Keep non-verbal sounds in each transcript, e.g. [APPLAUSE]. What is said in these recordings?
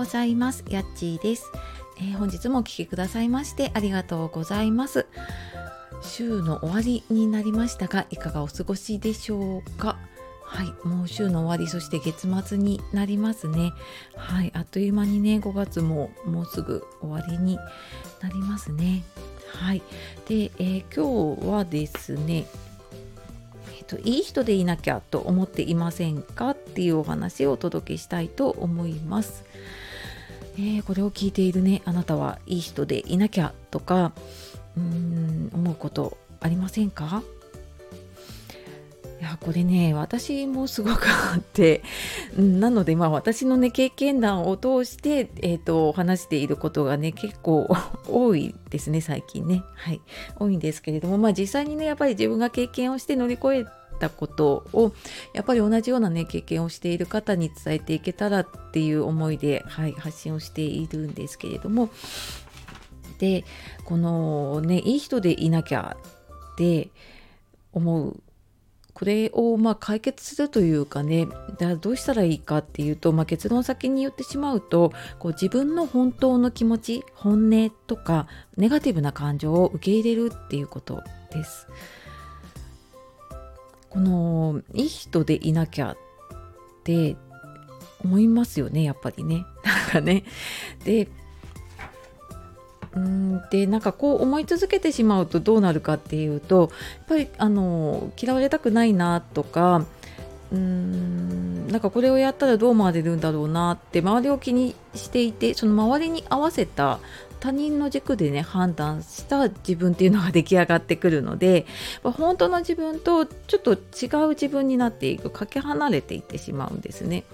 ございます。やっちーです、えー、本日もお聴きくださいましてありがとうございます。週の終わりになりましたが、いかがお過ごしでしょうか？はい、もう週の終わり、そして月末になりますね。はい、あっという間にね、5月ももうすぐ終わりになりますね。はい、で、えー、今日はですね、といい人でいなきゃと思っていませんか？っていうお話をお届けしたいと思います。えー、これを聞いているねあなたはいい人でいなきゃとかうん思うことありませんか？いやこれね私もすごくあってなのでまあ私のね経験談を通して、えーと、話していることがね結構 [LAUGHS] 多いですね最近ね。はい。多いんですけれどもまあ実際にねやっぱり自分が経験をして乗り越えたことをやっぱり同じようなね経験をしている方に伝えていけたらっていう思いで、はい、発信をしているんですけれどもでこのねいい人でいなきゃって思うこれをま解決するというかねどうしたらいいかっていうと、まあ、結論先に言ってしまうとこう自分の本当の気持ち本音とかネガティブな感情を受け入れるっていうことです。このいい人でいなきゃって思いますよねやっぱりね。[LAUGHS] なんかねでうんでなんかこう思い続けてしまうとどうなるかっていうとやっぱりあの嫌われたくないなとかうーんなんかこれをやったらどう思われるんだろうなって周りを気にしていてその周りに合わせた他人の軸でね判断した自分っていうのが出来上がってくるので [LAUGHS] 本当の自分とちょっと違う自分になっていくかけ離れていってしまうんですね。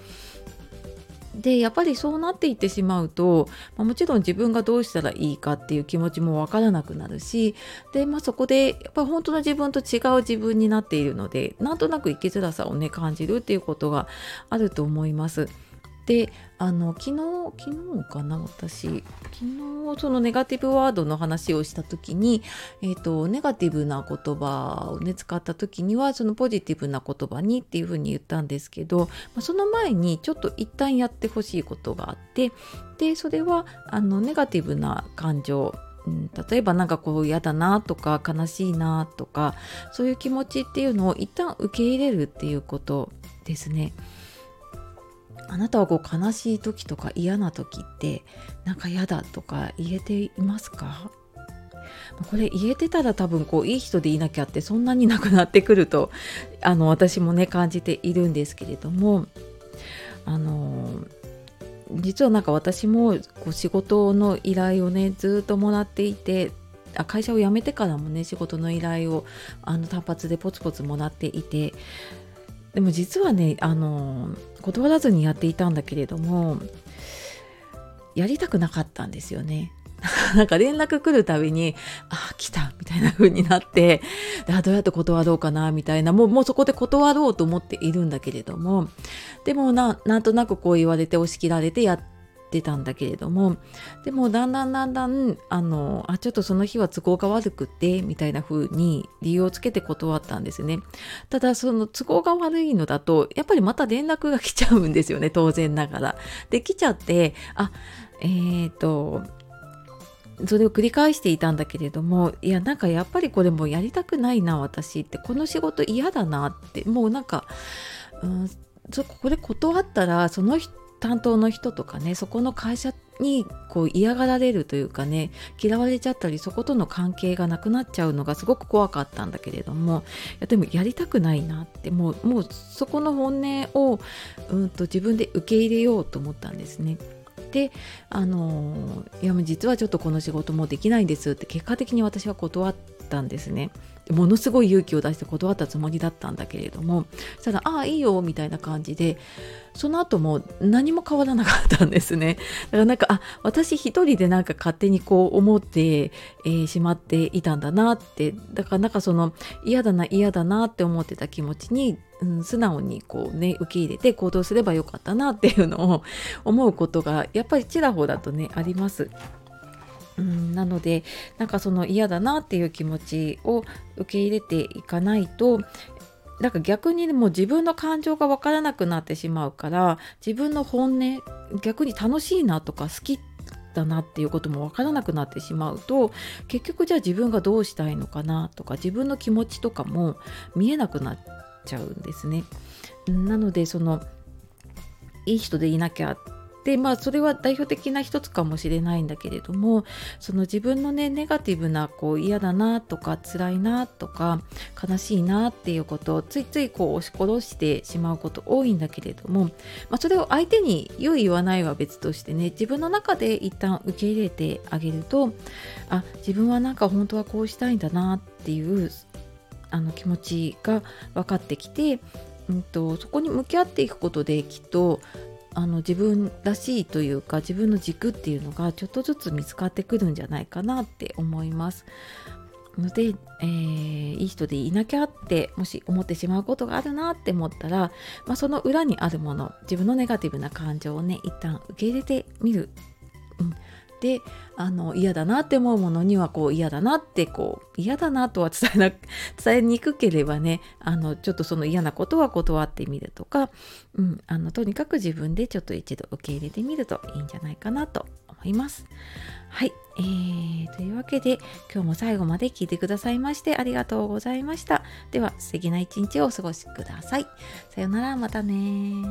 でやっぱりそうなっていってしまうと、ま、もちろん自分がどうしたらいいかっていう気持ちもわからなくなるしで、まあ、そこでやっぱ本当の自分と違う自分になっているのでなんとなく生きづらさをね感じるっていうことがあると思います。であの昨日昨日かな私昨日そのネガティブワードの話をした時に、えーと、ネガティブな言葉をね使った時にはそのポジティブな言葉にっていうふうに言ったんですけど、その前にちょっと一旦やってほしいことがあってでそれはあのネガティブな感情、例えば何かこう嫌だなとか悲しいなとかそういう気持ちっていうのを一旦受け入れるっていうことですね。あなたはこう悲しい時とか嫌な時ってなんか嫌だとか言えていますか？これ言えてたら多分こういい人でいなきゃってそんなになくなってくるとあの私もね感じているんですけれどもあの実はなんか私もこう仕事の依頼をねずっともらっていてあ会社を辞めてからもね仕事の依頼をあの単発でポツポツもらっていてでも実はねあの断らずにやっていたんだけれどもやりたくなかったんですよね。[LAUGHS] なんか連絡来るたびに、あ、来たみたいな風になって、あどうやって断ろうかなみたいな、もうもうそこで断ろうと思っているんだけれども、でもななんとなくこう言われて押し切られてやってたんだけれどもでもだんだんだんだんあのあちょっとその日は都合が悪くってみたいな風に理由をつけて断ったんですね。ただその都合が悪いのだとやっぱりまた連絡が来ちゃうんですよね当然ながら。できちゃってあえっ、ー、とそれを繰り返していたんだけれどもいやなんかやっぱりこれもうやりたくないな私ってこの仕事嫌だなってもうなんか、うん、こで断ったらその人担当の人とかねそこの会社にこう嫌がられるというかね嫌われちゃったりそことの関係がなくなっちゃうのがすごく怖かったんだけれどもいやでもやりたくないなってもうもうそこの本音をうんと自分で受け入れようと思ったんですね。であのいや実はちょっとこの仕事もできないんですって結果的に私は断ったんですね。ものすごい勇気を出して断ったつもりだったんだけれどもたら「ああいいよ」みたいな感じでその後も何も変わらなかったんですね。だからなんかあ私一人でなんか勝手にこう思って、えー、しまっていたんだなってだからなんかその嫌だな嫌だなって思ってた気持ちに、うん、素直にこうね受け入れて行動すればよかったなっていうのを思うことがやっぱりちらほらとねあります。うん、なのでなんかその嫌だなっていう気持ちを受け入れていかないとだか逆にもう自分の感情が分からなくなってしまうから自分の本音逆に楽しいなとか好きだなっていうことも分からなくなってしまうと結局じゃあ自分がどうしたいのかなとか自分の気持ちとかも見えなくなっちゃうんですね。なのでそのいい人でいなきゃでまあそれは代表的な一つかもしれないんだけれどもその自分のねネガティブなこう嫌だなとか辛いなとか悲しいなっていうことをついついこう押し殺してしまうこと多いんだけれども、まあ、それを相手に言う言わないは別としてね自分の中で一旦受け入れてあげるとあ自分はなんか本当はこうしたいんだなっていうあの気持ちが分かってきて、うんとそこに向き合っていくことできっとあの自分らしいというか自分の軸っていうのがちょっとずつ見つかってくるんじゃないかなって思います。ので、えー、いい人でいなきゃってもし思ってしまうことがあるなって思ったら、まあ、その裏にあるもの自分のネガティブな感情をね一旦受け入れてみる、うん、であの嫌だなって思うものにはこう嫌だなってこう嫌だなとは伝えな [LAUGHS] 伝えにくければねあのちょっとその嫌なことは断ってみるとか、うん、あのとにかく自分でちょっと一度受け入れてみるといいんじゃないかなと思います。はい、えー、というわけで今日も最後まで聞いてくださいましてありがとうございました。では素敵な一日をお過ごしください。さようならまたね